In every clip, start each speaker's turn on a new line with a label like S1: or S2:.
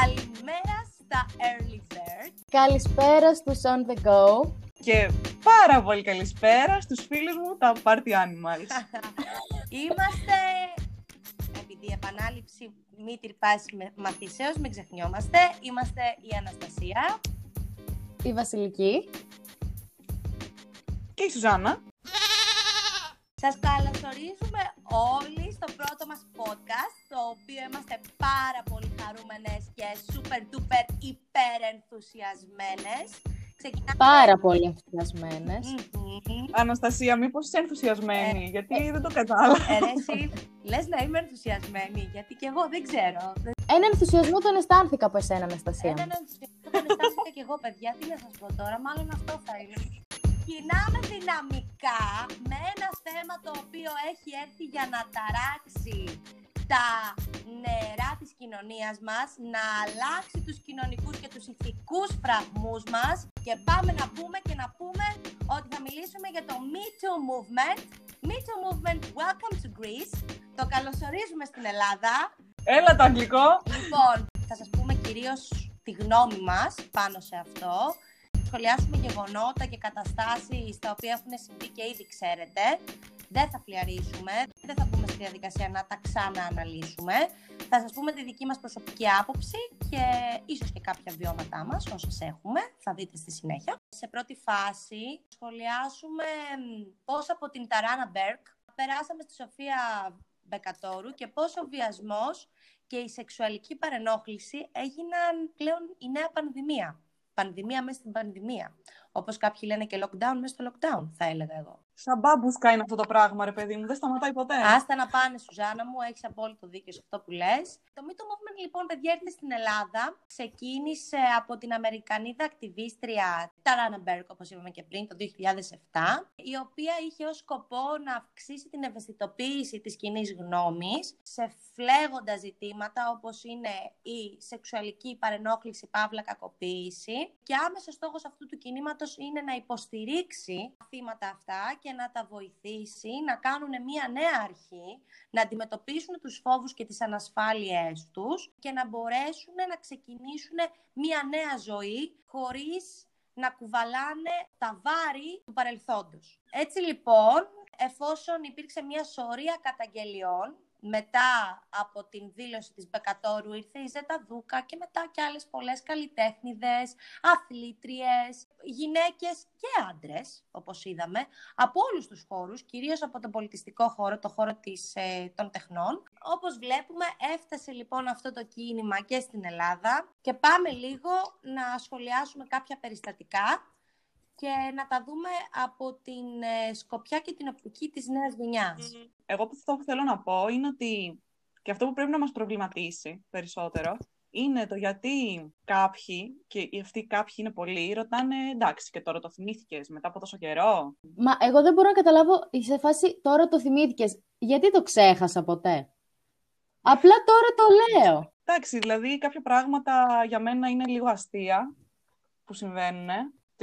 S1: Καλημέρα στα Early Bird.
S2: Καλησπέρα στους On The Go.
S3: Και πάρα πολύ καλησπέρα στους φίλους μου τα Party Animals.
S1: Είμαστε, επειδή η επανάληψη μη τρυπάσει με μαθησέως, μην ξεχνιόμαστε, είμαστε η Αναστασία.
S2: Η Βασιλική.
S3: Και η Σουζάννα.
S1: Σας καλωσορίζουμε όλοι στο πρώτο μας podcast, το οποίο είμαστε πάρα πολύ χαρούμενες και super duper υπερ ενθουσιασμένες. Ξεκινάμε...
S2: Πάρα πολύ ενθουσιασμένες.
S1: Μμμ.
S3: Αναστασία, μήπως είσαι ενθουσιασμένη,
S1: Ε,
S3: γιατί δεν το κατάλαβα.
S1: Ε, ρε, εσύ, λες να είμαι ενθουσιασμένη, γιατί και εγώ δεν ξέρω.
S2: Ένα ενθουσιασμό τον αισθάνθηκα από εσένα, Αναστασία.
S1: Έναν ενθουσιασμό τον αισθάνθηκα και εγώ, παιδιά. Τι να σας πω τώρα, μάλλον αυτό θα είναι. Κινάμε δυναμικά με ένα θέμα το οποίο έχει έρθει για να ταράξει τα νερά της κοινωνίας μας, να αλλάξει τους κοινωνικούς και τους ηθικούς φραγμούς μας και πάμε να πούμε και να πούμε ότι θα μιλήσουμε για το Me Too Movement. Me Too Movement, welcome to Greece. Το καλωσορίζουμε στην Ελλάδα.
S3: Έλα το αγγλικό.
S1: Λοιπόν, θα σας πούμε κυρίως τη γνώμη μας πάνω σε αυτό. Σχολιάσουμε γεγονότα και καταστάσεις τα οποία έχουν συμβεί και ήδη ξέρετε. Δεν θα φλιαρίσουμε, δεν θα μπούμε στη διαδικασία να τα ξανααναλύσουμε. Θα σας πούμε τη δική μας προσωπική άποψη και ίσως και κάποια βιώματά μας, όσες έχουμε, θα δείτε στη συνέχεια. Σε πρώτη φάση σχολιάσουμε μ, πώς από την Ταράνα Μπέρκ περάσαμε στη Σοφία Μπεκατόρου και πώς ο βιασμός και η σεξουαλική παρενόχληση έγιναν πλέον η νέα πανδημία. Πανδημία μέσα στην πανδημία. Όπως κάποιοι λένε και lockdown μέσα στο lockdown, θα έλεγα εγώ.
S3: Σαν μπάμπουσκα είναι αυτό το πράγμα, ρε παιδί μου. Δεν σταματάει ποτέ.
S1: Άστα να πάνε, Σουζάνα μου, έχεις απόλυτο δίκιο σε αυτό που λες. Το Me Too Movement, λοιπόν, παιδιά, ήρθε στην Ελλάδα. Ξεκίνησε από την Αμερικανίδα ακτιβίστρια Ταράνα Μπέρκ, όπως είπαμε και πριν, το 2007, η οποία είχε ως σκοπό να αυξήσει την ευαισθητοποίηση της κοινή γνώμης σε φλέγοντα ζητήματα όπως είναι η σεξουαλική παρενόχληση, παύλα κακοποίηση και άμεσος στόχος αυτού του κινήματος είναι να υποστηρίξει τα θύματα αυτά και να τα βοηθήσει να κάνουν μια νέα αρχή, να αντιμετωπίσουν τους φόβους και τις ανασφάλειές τους και να μπορέσουν να ξεκινήσουν μια νέα ζωή χωρίς να κουβαλάνε τα βάρη του παρελθόντος. Έτσι λοιπόν, εφόσον υπήρξε μια σωρία καταγγελιών, μετά από την δήλωση της Μπεκατόρου ήρθε η Ζέτα Δούκα και μετά και άλλες πολλές καλλιτέχνηδες, αθλήτριες, γυναίκες και άντρες, όπως είδαμε, από όλους τους χώρους, κυρίως από τον πολιτιστικό χώρο, το χώρο της, ε, των τεχνών. Όπως βλέπουμε, έφτασε λοιπόν αυτό το κίνημα και στην Ελλάδα και πάμε λίγο να σχολιάσουμε κάποια περιστατικά και να τα δούμε από την ε, σκοπιά και την οπτική της νέας γενιάς.
S3: Εγώ αυτό που θέλω να πω είναι ότι και αυτό που πρέπει να μας προβληματίσει περισσότερο είναι το γιατί κάποιοι, και αυτοί οι κάποιοι είναι πολλοί, ρωτάνε εντάξει και τώρα το θυμήθηκες μετά από τόσο καιρό;
S2: Μα εγώ δεν μπορώ να καταλάβω σε φάση τώρα το θυμήθηκες. Γιατί το ξέχασα ποτέ; Απλά τώρα το λέω.
S3: Εντάξει, δηλαδή κάποια πράγματα για μένα είναι λίγο αστεία που συμβαίνουν.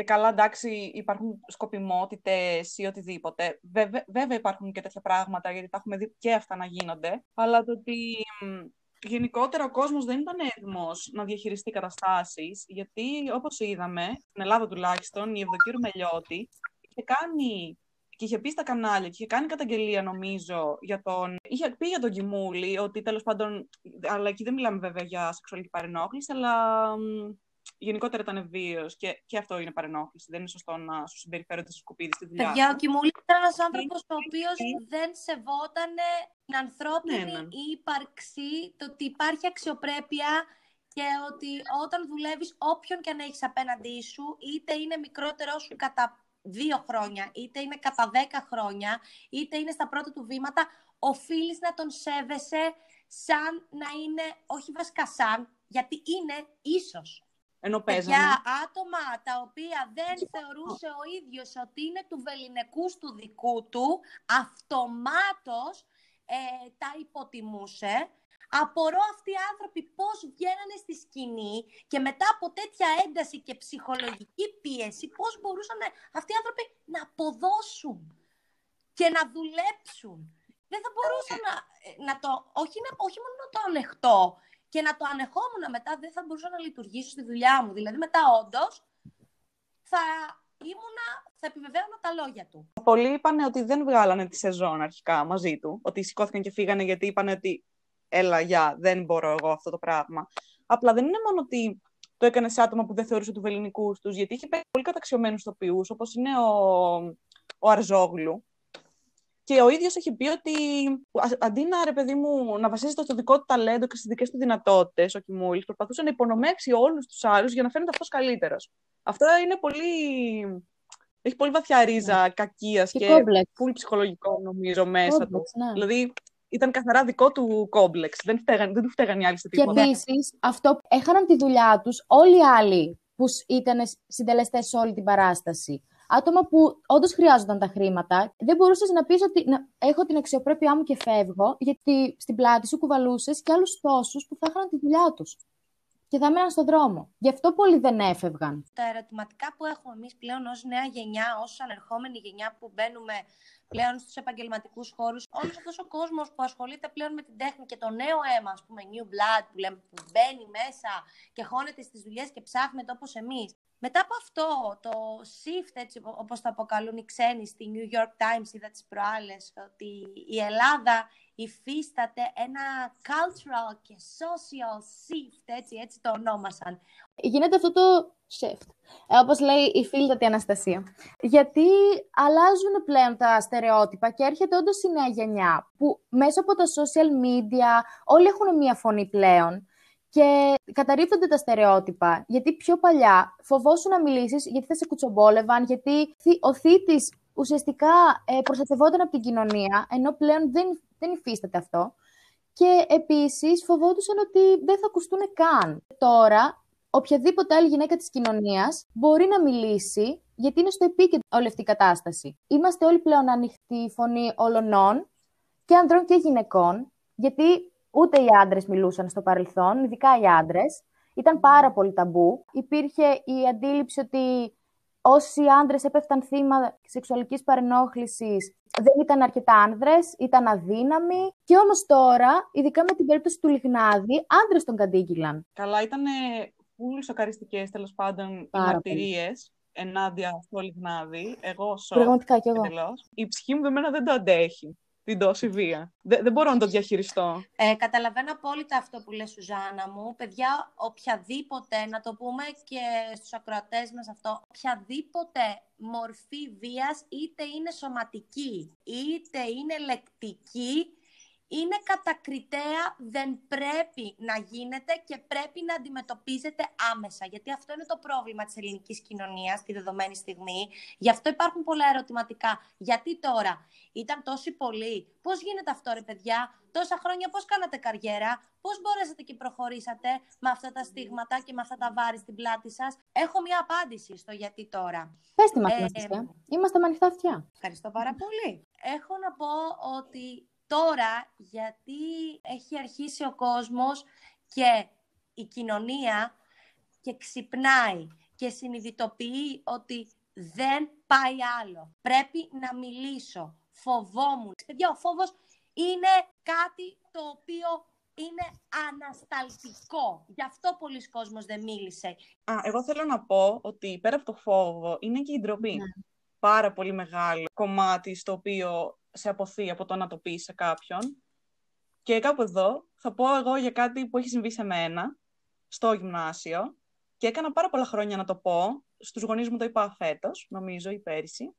S3: Και καλά, εντάξει, υπάρχουν σκοπιμότητες ή οτιδήποτε. Βέβαια, βέβαια υπάρχουν και τέτοια πράγματα, γιατί τα έχουμε δει και αυτά να γίνονται. Αλλά το ότι μ, γενικότερα ο κόσμος δεν ήταν έτοιμος να διαχειριστεί καταστάσεις, γιατί όπως είδαμε, στην Ελλάδα τουλάχιστον, η Ευδοκύρου Μελιώτη είχε κάνει και είχε πει στα κανάλια και είχε κάνει καταγγελία, νομίζω, για τον. είχε πει για τον Κιμούλη ότι τέλος πάντων. Αλλά εκεί δεν μιλάμε βέβαια για σεξουαλική παρενόχληση, αλλά μ, γενικότερα ήταν βίαιος και, και αυτό είναι παρενόχληση. Δεν είναι σωστό να σου συμπεριφέρονται στο σκουπίδι στη δουλειά.
S1: Παιδιά, ο
S3: σου.
S1: Κιμούλης ήταν ένας άνθρωπος ο οποίος δεν σεβόταν την ανθρώπινη
S3: Ναι, ναι.
S1: ύπαρξη, το ότι υπάρχει αξιοπρέπεια και ότι όταν δουλεύεις όποιον και αν έχεις απέναντί σου, είτε είναι μικρότερό σου κατά δύο χρόνια, είτε είναι κατά δέκα χρόνια, είτε είναι στα πρώτα του βήματα, οφείλεις να τον σέβεσαι σαν να είναι, όχι βασικά σαν, γιατί είναι ίσος.
S3: Ενώ παίζανε.
S1: Για άτομα τα οποία δεν θεωρούσε ο ίδιος ότι είναι του βεληνικούς του δικού του, αυτομάτως ε, τα υποτιμούσε. Απορώ αυτοί οι άνθρωποι πώς βγαίνανε στη σκηνή και μετά από τέτοια ένταση και ψυχολογική πίεση, πώς μπορούσαν αυτοί οι άνθρωποι να αποδώσουν και να δουλέψουν. Δεν θα μπορούσα να, να το, όχι, να, όχι μόνο να το ανεχτώ, και να το ανεχόμουν μετά, δεν θα μπορούσα να λειτουργήσω στη δουλειά μου. Δηλαδή, μετά όντως θα ήμουνα, θα επιβεβαίωνα τα λόγια του.
S3: Πολλοί είπαν ότι δεν βγάλανε τη σεζόν αρχικά μαζί του, ότι σηκώθηκαν και φύγανε γιατί είπαν ότι έλα, για, δεν μπορώ εγώ αυτό το πράγμα. Απλά δεν είναι μόνο ότι το έκανε σε άτομα που δεν θεωρούσε του ελληνικού τους, γιατί είχε πολύ καταξιωμένους τοπιούς, όπως είναι ο, ο Αρζόγλου. Και ο ίδιος έχει πει ότι αντί να, ρε παιδί μου, να βασίζεται στο δικό του ταλέντο και στις δικές του δυνατότητες, ο Κιμούλη προσπαθούσε να υπονομεύσει όλους τους άλλους για να φαίνεται αυτός καλύτερος. Αυτό είναι πολύ. Έχει πολύ βαθιά ρίζα ναι. κακίας και, και πολύ ψυχολογικό, νομίζω, μέσα του. Ναι. Δηλαδή, ήταν καθαρά δικό του κόμπλεξ. Δεν, φταίγαν, δεν τους φταίγαν οι άλλοι σε τίποτα.
S2: Και επίσης, αυτό έχαναν τη δουλειά τους όλοι οι άλλοι που ήταν συντελεστές σε όλη την παράσταση. Άτομα που όντως χρειάζονταν τα χρήματα, δεν μπορούσες να πεις ότι να, έχω την αξιοπρέπειά μου και φεύγω, γιατί στην πλάτη σου κουβαλούσες και άλλους τόσους που θα είχαν τη δουλειά τους και θα μέναν στον δρόμο. Γι' αυτό πολλοί δεν έφευγαν.
S1: Τα ερωτηματικά που έχουμε εμείς πλέον ως νέα γενιά, ως ανερχόμενη γενιά που μπαίνουμε πλέον στους επαγγελματικούς χώρους, όλος αυτός ο κόσμος που ασχολείται πλέον με την τέχνη και το νέο αίμα, ας πούμε, new blood που λέμε, που μπαίνει μέσα και χώνεται στις δουλειές και ψάχνεται όπως εμείς. Μετά από αυτό, το shift, έτσι όπως το αποκαλούν οι ξένοι στη New York Times, είδα τις προάλλες, ότι η Ελλάδα υφίσταται ένα cultural και social shift, έτσι, έτσι το ονόμασαν.
S2: Γίνεται αυτό το shift, ε, όπως λέει η φίλη Αναστασία. Γιατί αλλάζουν πλέον τα στερεότυπα και έρχεται όντως η νέα γενιά, που μέσα από τα social media όλοι έχουν μία φωνή πλέον και καταρρύπτονται τα στερεότυπα. Γιατί πιο παλιά φοβόσουν να μιλήσεις, γιατί θα σε κουτσομπόλευαν, γιατί ο θήτης ουσιαστικά ε, προστατευόταν από την κοινωνία, ενώ πλέον δεν, δεν υφίσταται αυτό. Και επίσης φοβόντουσαν ότι δεν θα ακουστούν καν. Τώρα, οποιαδήποτε άλλη γυναίκα της κοινωνίας μπορεί να μιλήσει, γιατί είναι στο επίκεντρο όλη αυτή η κατάσταση. Είμαστε όλοι πλέον ανοιχτή φωνή όλων και ανδρών και γυναικών, γιατί Ούτε οι άντρες μιλούσαν στο παρελθόν, ειδικά οι άντρες. Ήταν πάρα πολύ ταμπού. Υπήρχε η αντίληψη ότι όσοι άντρες έπεφταν θύμα σεξουαλικής παρενόχλησης δεν ήταν αρκετά άνδρες, ήταν αδύναμοι. Και όμως τώρα, ειδικά με την περίπτωση του Λιγνάδη, άντρες τον κατήγγυλαν.
S3: Καλά, ήταν πολύ σοκαριστικές τέλος πάντων οι μαρτυρίες ενάντια στο Λιγνάδη. Εγώ σοκ.
S2: Πραγματικά κι εγώ.
S3: Η ψυχή μου δεν το αντέχει την τόση βία. Δεν, δεν μπορώ να το διαχειριστώ.
S1: Ε, καταλαβαίνω απόλυτα αυτό που λέει Σουζάνα μου. Παιδιά, οποιαδήποτε, να το πούμε και στους ακροατές μας αυτό, οποιαδήποτε μορφή βίας, είτε είναι σωματική, είτε είναι λεκτική, είναι κατακριτέα, δεν πρέπει να γίνεται και πρέπει να αντιμετωπίζεται άμεσα. Γιατί αυτό είναι το πρόβλημα της ελληνικής κοινωνίας στη δεδομένη στιγμή. Γι' αυτό υπάρχουν πολλά ερωτηματικά. Γιατί τώρα ήταν τόσοι πολλοί; Πώς γίνεται αυτό ρε παιδιά, τόσα χρόνια πώς κάνατε καριέρα, πώς μπορέσατε και προχωρήσατε με αυτά τα στίγματα και με αυτά τα βάρη στην πλάτη σας; Έχω μια απάντηση στο γιατί τώρα.
S2: Πες τη μας, ε, Είμαστε με ανοιχτά αυτιά.
S1: Ευχαριστώ πάρα πολύ. Έχω να πω ότι Τώρα, γιατί έχει αρχίσει ο κόσμος και η κοινωνία και ξυπνάει και συνειδητοποιεί ότι δεν πάει άλλο. Πρέπει να μιλήσω. Φοβόμουν. Παιδιά, ο φόβος είναι κάτι το οποίο είναι ανασταλτικό. Γι' αυτό πολλοί κόσμος δεν μίλησε.
S3: Α, εγώ θέλω να πω ότι πέρα από το φόβο είναι και η ντροπή. Ναι. Πάρα πολύ μεγάλο κομμάτι στο οποίο σε αποθεί από το να το πεις σε κάποιον. Και κάπου εδώ θα πω εγώ για κάτι που έχει συμβεί σε μένα στο γυμνάσιο και έκανα πάρα πολλά χρόνια να το πω. Στους γονείς μου το είπα φέτος, νομίζω, ή πέρυσι.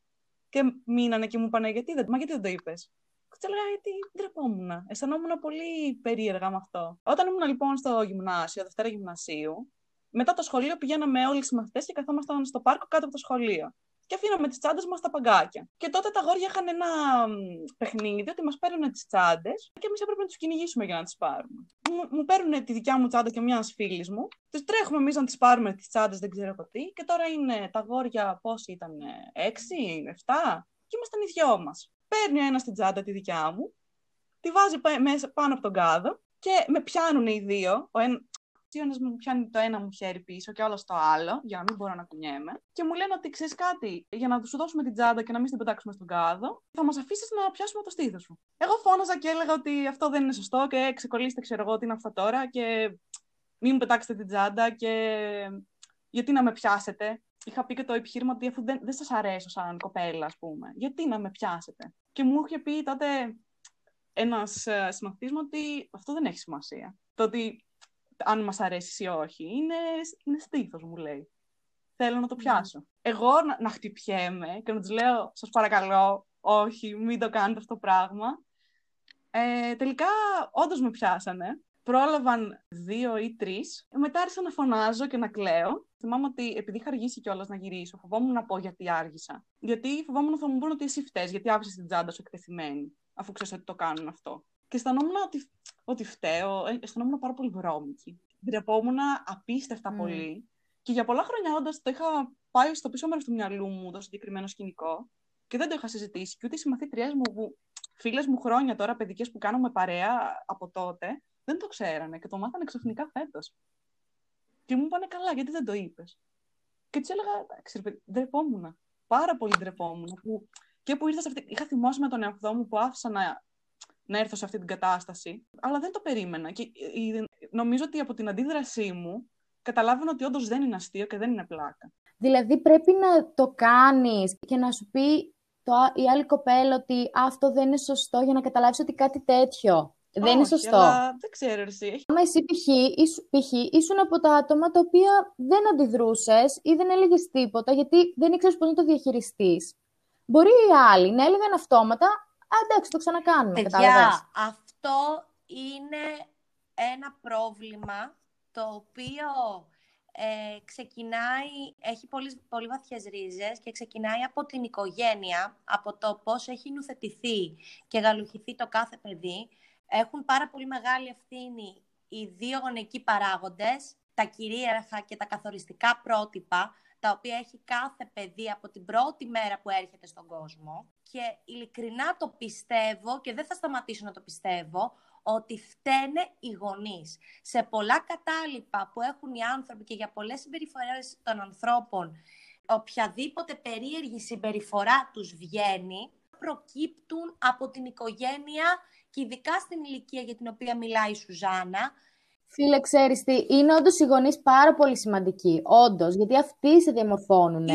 S3: Και μείνανε και μου είπανε, γιατί δεν, μα γιατί δεν το είπες; Και έλεγα, γιατί ντρεπόμουν. Αισθανόμουν πολύ περίεργα με αυτό. Όταν ήμουν λοιπόν στο γυμνάσιο, Δευτέρα Γυμνασίου, μετά το σχολείο πηγαίναμε όλοι οι μαθητέ και καθόμασταν στο πάρκο κάτω από το σχολείο και αφήναμε τις τσάντες μας στα παγκάκια. Και τότε τα γόρια είχαν ένα παιχνίδι ότι μας παίρνουν τις τσάντες και εμείς έπρεπε να τους κυνηγήσουμε για να τις πάρουμε. Μου, μου παίρνουν τη δικιά μου τσάντα και μιας φίλης μου. Τις τρέχουμε εμείς να τις πάρουμε τις τσάντες, δεν ξέρω εγώ τι. Και τώρα είναι τα γόρια πόσοι ήταν, 6, 7, και ήμασταν οι δυο μας. Παίρνει ένας την τσάντα τη δικιά μου, τη βάζει μέσα πάνω από τον κάδο και με πιάνουν οι δύο. Ο, Ο ένας μου πιάνει το ένα μου χέρι πίσω και όλο το άλλο, για να μην μπορώ να κουνιέμαι. Και μου λένε ότι ξέρεις κάτι, για να σου δώσουμε την τσάντα και να μην την πετάξουμε στον κάδο, θα μας αφήσεις να πιάσουμε το στήθος σου. Εγώ φώναζα και έλεγα ότι αυτό δεν είναι σωστό και ξεκολλήστε, ξέρω εγώ τι είναι αυτό τώρα και μην μου πετάξετε την τσάντα και γιατί να με πιάσετε. Είχα πει και το επιχείρημα ότι αφού δεν, δεν σας αρέσω σαν κοπέλα, ας πούμε, γιατί να με πιάσετε. Και μου είχε πει τότε ένας ε, συμμαθητής μου ότι αυτό δεν έχει σημασία. Το ότι αν μας αρέσεις ή όχι, είναι, είναι στήθος, μου λέει. Θέλω να το ναι. πιάσω. Εγώ να, να χτυπιέμαι και να του λέω, σας παρακαλώ, όχι, μην το κάνετε αυτό το πράγμα. Ε, τελικά, όντως με πιάσανε πρόλαβαν δύο ή τρεις. Μετά άρχισα να φωνάζω και να κλαίω. Θυμάμαι ότι επειδή είχα αργήσει κιόλας να γυρίσω, φοβόμουν να πω γιατί άργησα. Γιατί φοβόμουν θα μου πούνε ότι εσύ φταίει, γιατί άφησες την τσάντα σου εκτεθειμένη, αφού ξέρεις ότι το κάνουν αυτό. Και αισθανόμουν ότι, ότι φταίω, ε, αισθανόμουν πάρα πολύ βρώμικη. Ντρεπόμουν απίστευτα mm. πολύ. Και για πολλά χρόνια όντω το είχα πάει στο πίσω μέρος του μυαλού μου το συγκεκριμένο σκηνικό και δεν το είχα συζητήσει. Και ούτε οι συμμαθήτριές μου, που φίλες μου χρόνια τώρα, παιδικές που κάνουμε παρέα από τότε, δεν το ξέρανε και το μάθανε ξαφνικά φέτος. Και μου είπανε καλά, γιατί δεν το είπες; Και του έλεγα, εντάξει, ντρεπόμουν. Πάρα πολύ ντρεπόμουν. Που, και που ήρθα σε αυτή. Είχα θυμώσει με τον εαυτό μου που άφησα να, να έρθω σε αυτή την κατάσταση. Αλλά δεν το περίμενα. Και νομίζω ότι από την αντίδρασή μου καταλάβαινα ότι όντως δεν είναι αστείο και δεν είναι πλάκα.
S2: Δηλαδή πρέπει να το κάνεις και να σου πει το, η άλλη κοπέλα ότι αυτό δεν είναι σωστό για να καταλάβεις ότι κάτι τέτοιο δεν είναι σωστό.
S3: Αλλά δεν ξέρω εσύ.
S2: Άμα εσύ π.χ. ήσουν από τα άτομα τα οποία δεν αντιδρούσες ή δεν έλεγες τίποτα γιατί δεν ήξερες πώς να το διαχειριστείς. Μπορεί οι άλλοι να έλεγαν αυτόματα, Α, εντάξει, το ξανακάνουμε.
S1: Παιδιά, αυτό είναι ένα πρόβλημα το οποίο ε, ξεκινάει, έχει πολύ, πολύ βαθιές ρίζες και ξεκινάει από την οικογένεια, από το πώς έχει νουθετηθεί και γαλουχηθεί το κάθε παιδί έχουν πάρα πολύ μεγάλη ευθύνη οι δύο γονεϊκοί παράγοντες, τα κυρίαρχα και τα καθοριστικά πρότυπα, τα οποία έχει κάθε παιδί από την πρώτη μέρα που έρχεται στον κόσμο. Και ειλικρινά το πιστεύω και δεν θα σταματήσω να το πιστεύω, ότι φταίνε οι γονείς. Σε πολλά κατάλοιπα που έχουν οι άνθρωποι και για πολλές συμπεριφορές των ανθρώπων, οποιαδήποτε περίεργη συμπεριφορά τους βγαίνει, προκύπτουν από την οικογένεια και ειδικά στην ηλικία για την οποία μιλάει η Σουζάνα.
S2: Φίλε, ξέρεις τι, είναι όντως οι γονείς πάρα πολύ σημαντικοί. Όντως, γιατί αυτοί σε διαμορφώνουν.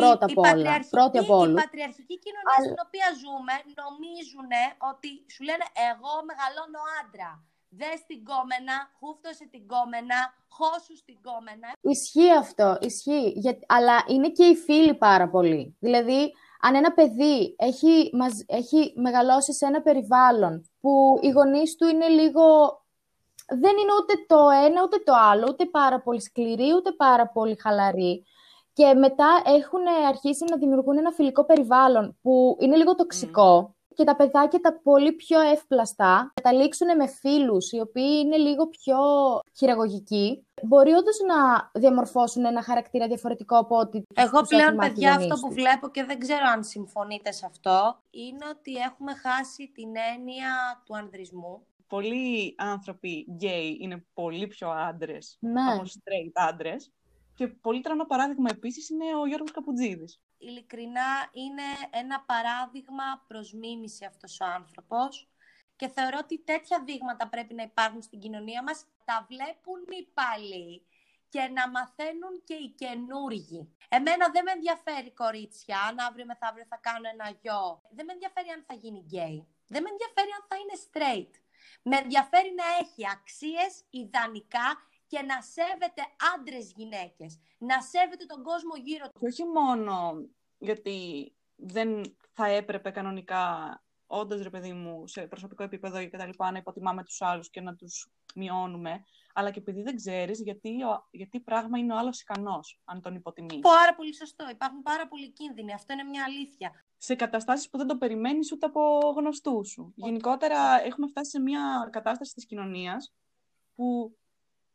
S2: πρώτα απ' όλα. Πρώτη απ'
S1: Η πατριαρχική κοινωνία στην οποία ζούμε νομίζουν ότι σου λένε Εγώ μεγαλώνω άντρα. Δες την κόμενα, χούφτωσε την κόμενα, χώσου στην κόμενα.
S2: Ισχύει αυτό, ισχύει. Για... Αλλά είναι και οι φίλοι πάρα πολύ. Δηλαδή, αν ένα παιδί έχει, έχει μεγαλώσει σε ένα περιβάλλον που οι γονείς του είναι λίγο... Δεν είναι ούτε το ένα ούτε το άλλο, ούτε πάρα πολύ σκληροί, ούτε πάρα πολύ χαλαροί. Και μετά έχουν αρχίσει να δημιουργούν ένα φιλικό περιβάλλον που είναι λίγο τοξικό και τα παιδάκια τα πολύ πιο εύπλαστα καταλήξουν με φίλους οι οποίοι είναι λίγο πιο χειραγωγικοί μπορεί όντως να διαμορφώσουν ένα χαρακτήρα διαφορετικό από ότι.
S1: Εγώ πλέον, παιδιά, αυτό που βλέπω και δεν ξέρω αν συμφωνείτε σε αυτό, είναι ότι έχουμε χάσει την έννοια του ανδρισμού.
S3: Πολλοί άνθρωποι γκέι είναι πολύ πιο άντρες ναι. από straight άντρες. Και πολύ τρανό παράδειγμα επίσης είναι ο Γιώργος Καπουτζίδης
S1: ειλικρινά είναι ένα παράδειγμα προς μίμηση αυτός ο άνθρωπος και θεωρώ ότι τέτοια δείγματα πρέπει να υπάρχουν στην κοινωνία μας. Τα βλέπουν οι παλιοί και να μαθαίνουν και οι καινούργοι. Εμένα δεν με ενδιαφέρει κορίτσια, αν αύριο μεθαύριο θα κάνω ένα γιο. Δεν με ενδιαφέρει αν θα γίνει γκέι. Δεν με ενδιαφέρει αν θα είναι straight. Με ενδιαφέρει να έχει αξίες ιδανικά και να σέβεται άντρες γυναίκες. Να σέβεται τον κόσμο γύρω του.
S3: Και όχι μόνο γιατί δεν θα έπρεπε κανονικά όντω ρε παιδί μου σε προσωπικό επίπεδο και τα λοιπά να υποτιμάμε τους άλλους και να τους μειώνουμε αλλά και επειδή δεν ξέρεις γιατί, γιατί πράγμα είναι ο άλλος ικανός αν τον υποτιμείς.
S1: Πάρα πολύ σωστό. Υπάρχουν πάρα πολλοί κίνδυνοι. Αυτό είναι μια αλήθεια.
S3: Σε καταστάσεις που δεν το περιμένεις ούτε από γνωστούς σου. Γενικότερα έχουμε φτάσει σε μια κατάσταση της κοινωνίας που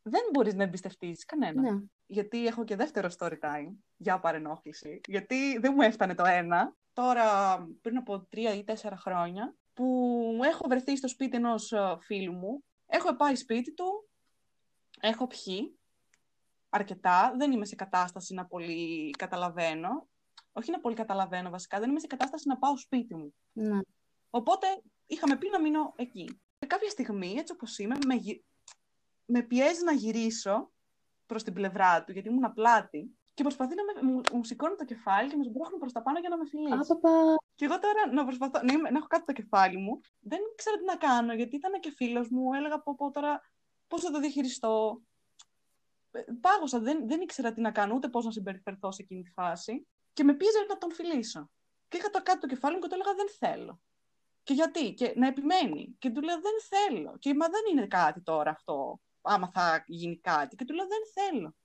S3: δεν μπορείς να εμπιστευτείς κανένα. Ναι. Γιατί έχω και δεύτερο story time για παρενόχληση. Γιατί δεν μου έφτανε το ένα. Τώρα, πριν από τρία ή τέσσερα χρόνια, που έχω βρεθεί στο σπίτι ενός ε, φίλου μου. Έχω πάει σπίτι του, έχω πιει αρκετά, δεν είμαι σε κατάσταση να πολύ καταλαβαίνω. Όχι να πολύ καταλαβαίνω βασικά, δεν είμαι σε κατάσταση να πάω σπίτι μου.
S2: Ναι.
S3: Οπότε είχαμε πει να μείνω εκεί. Και κάποια στιγμή, έτσι όπως είμαι, με, γυ- με πιέζει να γυρίσω προς την πλευρά του, γιατί ήμουν απλάτη. Και προσπαθεί να με, μου, μου σηκώνει το κεφάλι και με σμπρώχνει προς τα πάνω για να με φιλήσει.
S2: Άπαπα.
S3: Και εγώ τώρα να προσπαθώ να, είμαι, να έχω κάτι το κεφάλι μου. Δεν ήξερα τι να κάνω, γιατί ήταν και φίλος μου. Έλεγα πω, πω τώρα πώς θα το διαχειριστώ. Ε, Πάγωσα, δεν, δεν ήξερα τι να κάνω, ούτε πώς να συμπεριφερθώ σε εκείνη τη φάση. Και με πίεζε να τον φιλήσω. Και είχα το κάτω το κεφάλι μου και του έλεγα δεν θέλω. Και γιατί, και να επιμένει. Και του λέω δεν θέλω. Και μα δεν είναι κάτι τώρα αυτό, άμα θα γίνει κάτι. Και του λέω δεν θέλω.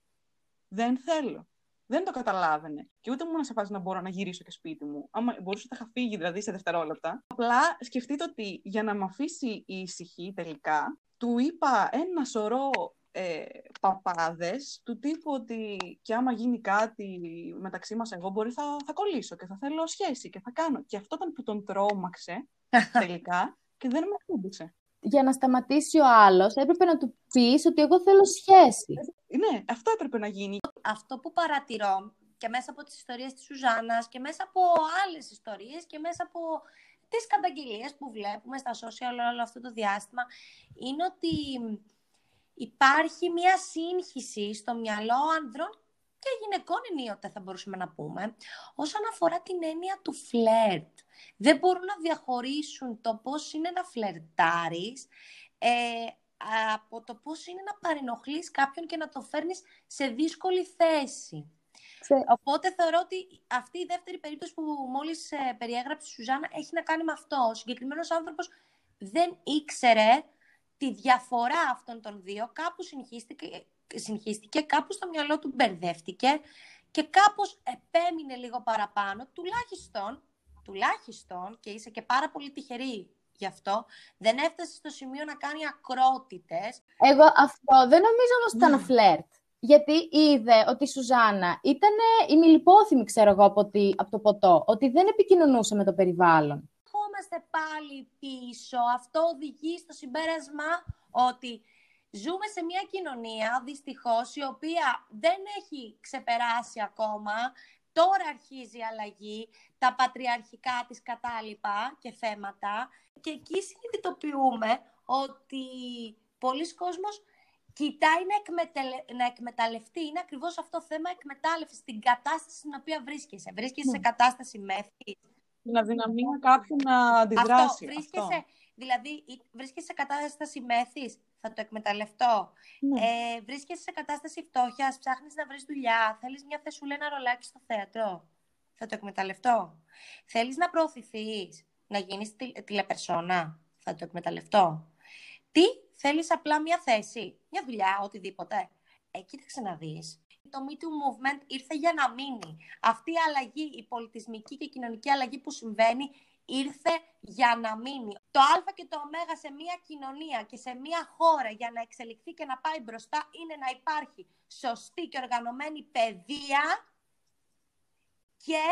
S3: Δεν θέλω. Δεν το καταλάβαινε. Και ούτε μου ήμουν σε φάση να μπορώ να γυρίσω και σπίτι μου. Άμα μπορούσα να είχα φύγει δηλαδή σε δευτερόλεπτα. Απλά σκεφτείτε ότι για να με αφήσει η ησυχή τελικά, του είπα ένα σωρό ε, παπάδες του τύπου ότι και άμα γίνει κάτι μεταξύ μας εγώ μπορεί θα, θα κολλήσω και θα θέλω σχέση και θα κάνω. Και αυτό ήταν που τον τρόμαξε τελικά και δεν με ακούμπησε.
S2: Για να σταματήσει ο άλλος, έπρεπε να του πεις ότι εγώ θέλω σχέση.
S3: Ναι, αυτό έπρεπε να γίνει.
S1: Αυτό που παρατηρώ και μέσα από τις ιστορίες της Σουζάννας και μέσα από άλλες ιστορίες και μέσα από τις καταγγελίες που βλέπουμε στα social όλο αυτό το διάστημα είναι ότι υπάρχει μια σύγχυση στο μυαλό ανδρών και γυναικών ενίοτε θα μπορούσαμε να πούμε όσον αφορά την έννοια του φλερτ. Δεν μπορούν να διαχωρίσουν το πώς είναι να φλερτάρεις ε, από το πώς είναι να παρενοχλείς κάποιον και να το φέρνεις σε δύσκολη θέση. Οπότε θεωρώ ότι αυτή η δεύτερη περίπτωση που μόλις ε, περιέγραψε η Σουζάννα έχει να κάνει με αυτό. Ο συγκεκριμένος άνθρωπος δεν ήξερε τη διαφορά αυτών των δύο. Κάπου συγχύστηκε, συγχύστηκε κάπου στο μυαλό του μπερδεύτηκε και κάπως επέμεινε λίγο παραπάνω, τουλάχιστον, τουλάχιστον και είσαι και πάρα πολύ τυχερή γι' αυτό, δεν έφτασε στο σημείο να κάνει ακρότητες.
S2: Εγώ αυτό δεν νομίζω όμως ότι ήταν φλερτ. Γιατί είδε ότι η Σουζάννα ήταν ημιλιπόθυμη, ξέρω εγώ, από, τη, από το ποτό. Ότι δεν επικοινωνούσε με το περιβάλλον.
S1: Ερχόμαστε πάλι πίσω. Αυτό οδηγεί στο συμπέρασμα ότι ζούμε σε μια κοινωνία, δυστυχώς, η οποία δεν έχει ξεπεράσει ακόμα. Τώρα αρχίζει η αλλαγή, τα πατριαρχικά της κατάλοιπα και θέματα. Και εκεί συνειδητοποιούμε ότι πολλοί κόσμος κοιτάει να, εκμετελε... να εκμεταλλευτεί. Είναι ακριβώς αυτό το θέμα εκμετάλλευσης στην κατάσταση στην οποία βρίσκεσαι. Βρίσκεσαι σε κατάσταση μέθης.
S3: Την αδυναμία κάποιου να αντιδράσει.
S1: Αυτό, βρίσκεσαι, δηλαδή, βρίσκεσαι σε κατάσταση μέθης, θα το εκμεταλλευτώ.
S2: Ναι.
S1: Ε, βρίσκεσαι σε κατάσταση φτώχειας, ψάχνεις να βρεις δουλειά, θέλεις μια θεσούλα, ένα ρολάκι στο θέατρο. Θα το εκμεταλλευτώ. Θέλεις να προωθηθείς, να γίνεις τηλεπερσόνα. Θα το εκμεταλλευτώ. Τι, θέλεις απλά μια θέση, μια δουλειά, οτιδήποτε. Ε, κοίταξε να δεις. Το Me Too Movement ήρθε για να μείνει. Αυτή η αλλαγή, η πολιτισμική και κοινωνική αλλαγή που συμβαίνει, ήρθε για να μείνει. Το α και το ω σε μια κοινωνία και σε μια χώρα για να εξελιχθεί και να πάει μπροστά είναι να υπάρχει σωστή και οργανωμένη παιδεία και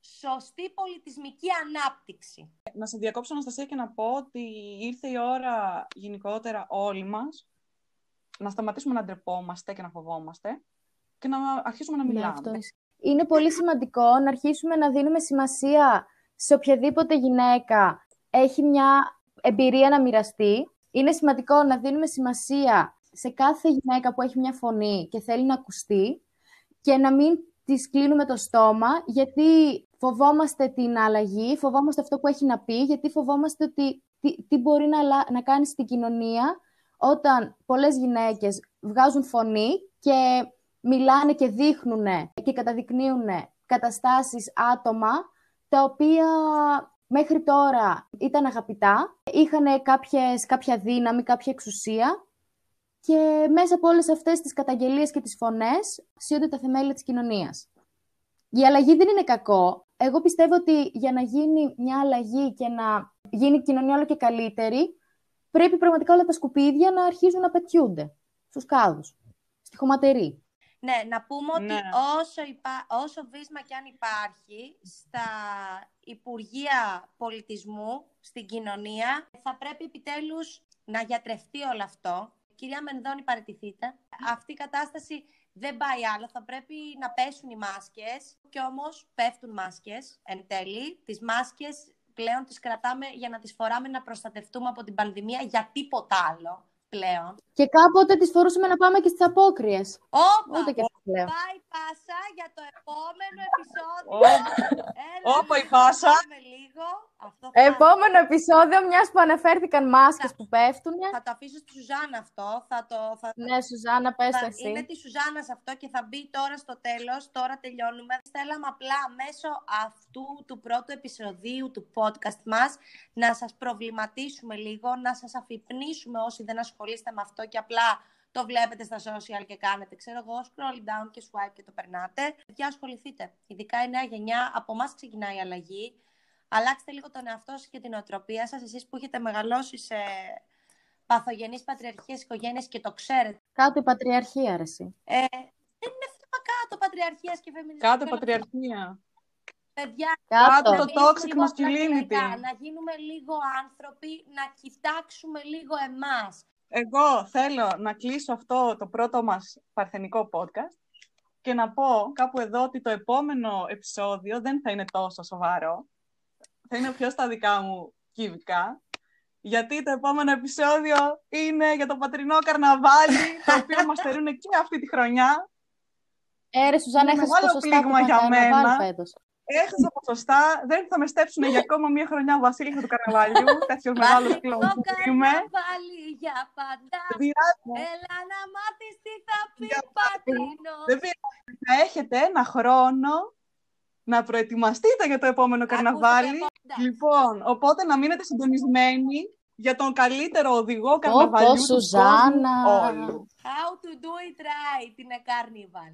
S1: σωστή πολιτισμική ανάπτυξη.
S3: Να σε διακόψω, Αναστασία, και να πω ότι ήρθε η ώρα γενικότερα όλοι μας να σταματήσουμε να ντρεπόμαστε και να φοβόμαστε και να αρχίσουμε να μιλάμε.
S2: Ναι, είναι πολύ σημαντικό να αρχίσουμε να δίνουμε σημασία σε οποιαδήποτε γυναίκα έχει μια εμπειρία να μοιραστεί. Είναι σημαντικό να δίνουμε σημασία σε κάθε γυναίκα που έχει μια φωνή και θέλει να ακουστεί και να μην της κλείνουμε το στόμα, γιατί φοβόμαστε την αλλαγή, φοβόμαστε αυτό που έχει να πει, γιατί φοβόμαστε ότι τι, τι μπορεί να, να κάνει στην κοινωνία όταν πολλές γυναίκες βγάζουν φωνή και μιλάνε και δείχνουν και καταδεικνύουν καταστάσεις άτομα τα οποία μέχρι τώρα ήταν αγαπητά, είχαν κάποιες, κάποια δύναμη, κάποια εξουσία και μέσα από όλες αυτές τις καταγγελίες και τις φωνές σύονται τα θεμέλια της κοινωνίας. Η αλλαγή δεν είναι κακό. Εγώ πιστεύω ότι για να γίνει μια αλλαγή και να γίνει η κοινωνία όλο και καλύτερη, πρέπει πραγματικά όλα τα σκουπίδια να αρχίζουν να πετιούνται στους κάδους, στη χωματερή.
S1: Ναι, να πούμε ότι ναι. όσο, υπά... όσο βίσμα και αν υπάρχει στα Υπουργεία Πολιτισμού, στην κοινωνία, θα πρέπει επιτέλους να γιατρευτεί όλο αυτό Κυρία Μενδώνη, παραιτηθείτε. Αυτή η κατάσταση δεν πάει άλλο. Θα πρέπει να πέσουν οι μάσκες. Και όμως πέφτουν μάσκες εν τέλει. Τις μάσκες πλέον τις κρατάμε για να τις φοράμε να προστατευτούμε από την πανδημία για τίποτα άλλο πλέον.
S2: Και κάποτε τις φορούσαμε να πάμε και στις απόκριες.
S1: Όπα!
S2: Ούτε και αυτό πλέον.
S1: Πάει πάσα για το επόμενο επεισόδιο. Έλα,
S3: Όπα, η
S1: να
S3: πάσα.
S1: πάμε λίγο. Αυτό θα...
S2: Επόμενο επεισόδιο, μιας που αναφέρθηκαν μάσκες που πέφτουν.
S1: θα το αφήσω στη Σουζάνα αυτό. Θα το, θα,
S2: Ναι, Σουζάνα, πες
S1: θα-
S2: το εσύ.
S1: είναι τη Σουζάνα αυτό και θα μπει τώρα στο τέλος. Τώρα τελειώνουμε. Θέλαμε απλά μέσω αυτού του πρώτου επεισοδίου του podcast μας να σας προβληματίσουμε λίγο, να σας αφυπνίσουμε όσοι δεν ασχολείστε με αυτό και απλά το βλέπετε στα social και κάνετε, ξέρω εγώ, scroll down και swipe και το περνάτε. Για ασχοληθείτε. Ειδικά η νέα γενιά, από εμάς ξεκινάει η αλλαγή. Αλλάξτε λίγο τον εαυτό σας και την οτροπία σας, εσείς που έχετε μεγαλώσει σε παθογενείς πατριαρχικές οικογένειες και το ξέρετε.
S2: Κάτω η πατριαρχία, ρε εσύ.
S1: Ε, δεν είναι θέμα κάτω πατριαρχίας και φεμινισμού.
S3: Κάτω
S1: Θέλω-
S3: πατριαρχία.
S1: Παιδιά,
S3: Κάτω
S2: Κάτω.
S3: το
S1: να γίνουμε
S3: toxic
S1: λίγο
S3: masculinity.
S1: αθλητικά, Να γίνουμε λίγο άνθρωποι, να κοιτάξουμε λίγο εμάς.
S3: Εγώ θέλω να κλείσω αυτό το πρώτο μας παρθενικό podcast και να πω κάπου εδώ ότι το επόμενο επεισόδιο δεν θα είναι τόσο σοβαρό. Θα είναι πιο στα δικά μου κυβικά. Γιατί το επόμενο επεισόδιο είναι για το πατρινό καρναβάλι, το οποίο μας θερούν και αυτή τη χρονιά.
S2: Ε, ρε Σουζάνα,
S3: Είναι
S2: έχασες
S3: μεγάλο
S2: ποσοστά
S3: πλήγμα
S2: από
S3: για
S2: τα καρναβάλ
S3: μένα.
S2: φέτος.
S3: Έχασα ποσοστά, δεν θα με στέψουν για ακόμα μία χρονιά ο Βασίλης του καρναβαλιού. Τέτοιος μεγάλος
S1: Βασιλικό
S3: κλόουν που είμαι.
S1: Καρναβάλι για πάντα.
S3: Δεν πειράζει.
S1: Έλα να μάθεις τι θα πει
S3: Για
S1: πατρινό.
S3: Δεν πειράζει. Θα έχετε ένα χρόνο να προετοιμαστείτε για το επόμενο καρναβάλι.
S1: Ακούστε,
S3: Λοιπόν, οπότε να μείνετε συντονισμένοι για τον καλύτερο οδηγό καρναβαλιού του
S2: Σουζάνα.
S3: κόσμου όλου.
S1: How to do it right είναι carnival.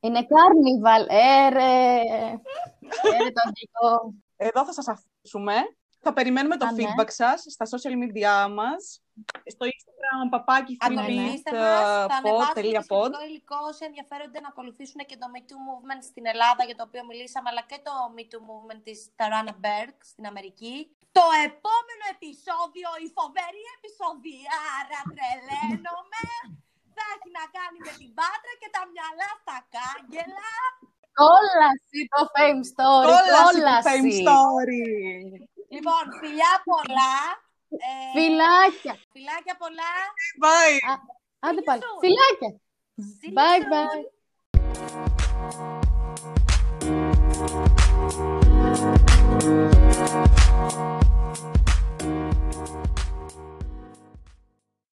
S2: Είναι carnival. Ε, ρε. Ε, ρε, το αγγλικό.
S3: Εδώ θα σας αφήσουμε. Θα περιμένουμε το
S2: Α, ναι.
S3: feedback σας στα social media μας. Στο Instagram, παπάκι,
S1: Ακολουθήστε μας, θα ανεβάσουμε το
S3: freebeat.pod.
S1: σχετικό υλικό όσοι ενδιαφέρονται να ακολουθήσουν και το Me Too Movement στην Ελλάδα για το οποίο μιλήσαμε, αλλά και το Me Too Movement της Tarana Berg στην Αμερική. Το επόμενο επεισόδιο, η φοβερή επεισοδιάρα, τρελαίνομαι, θα έχει να κάνει με την Πάτρα και τα μυαλά στα κάγκελα.
S2: Κόλαση το fame story.
S3: Κόλαση του
S2: Κόλαση.
S3: fame story.
S1: Λοιπόν, φιλιά πολλά. Ε,
S2: Φιλάκια.
S1: φιλάκια πολλά.
S3: Bye.
S2: Άντε
S1: you
S2: πάλι.
S1: soon.
S2: Φιλάκια.
S1: See you
S2: Bye
S1: soon.
S2: bye.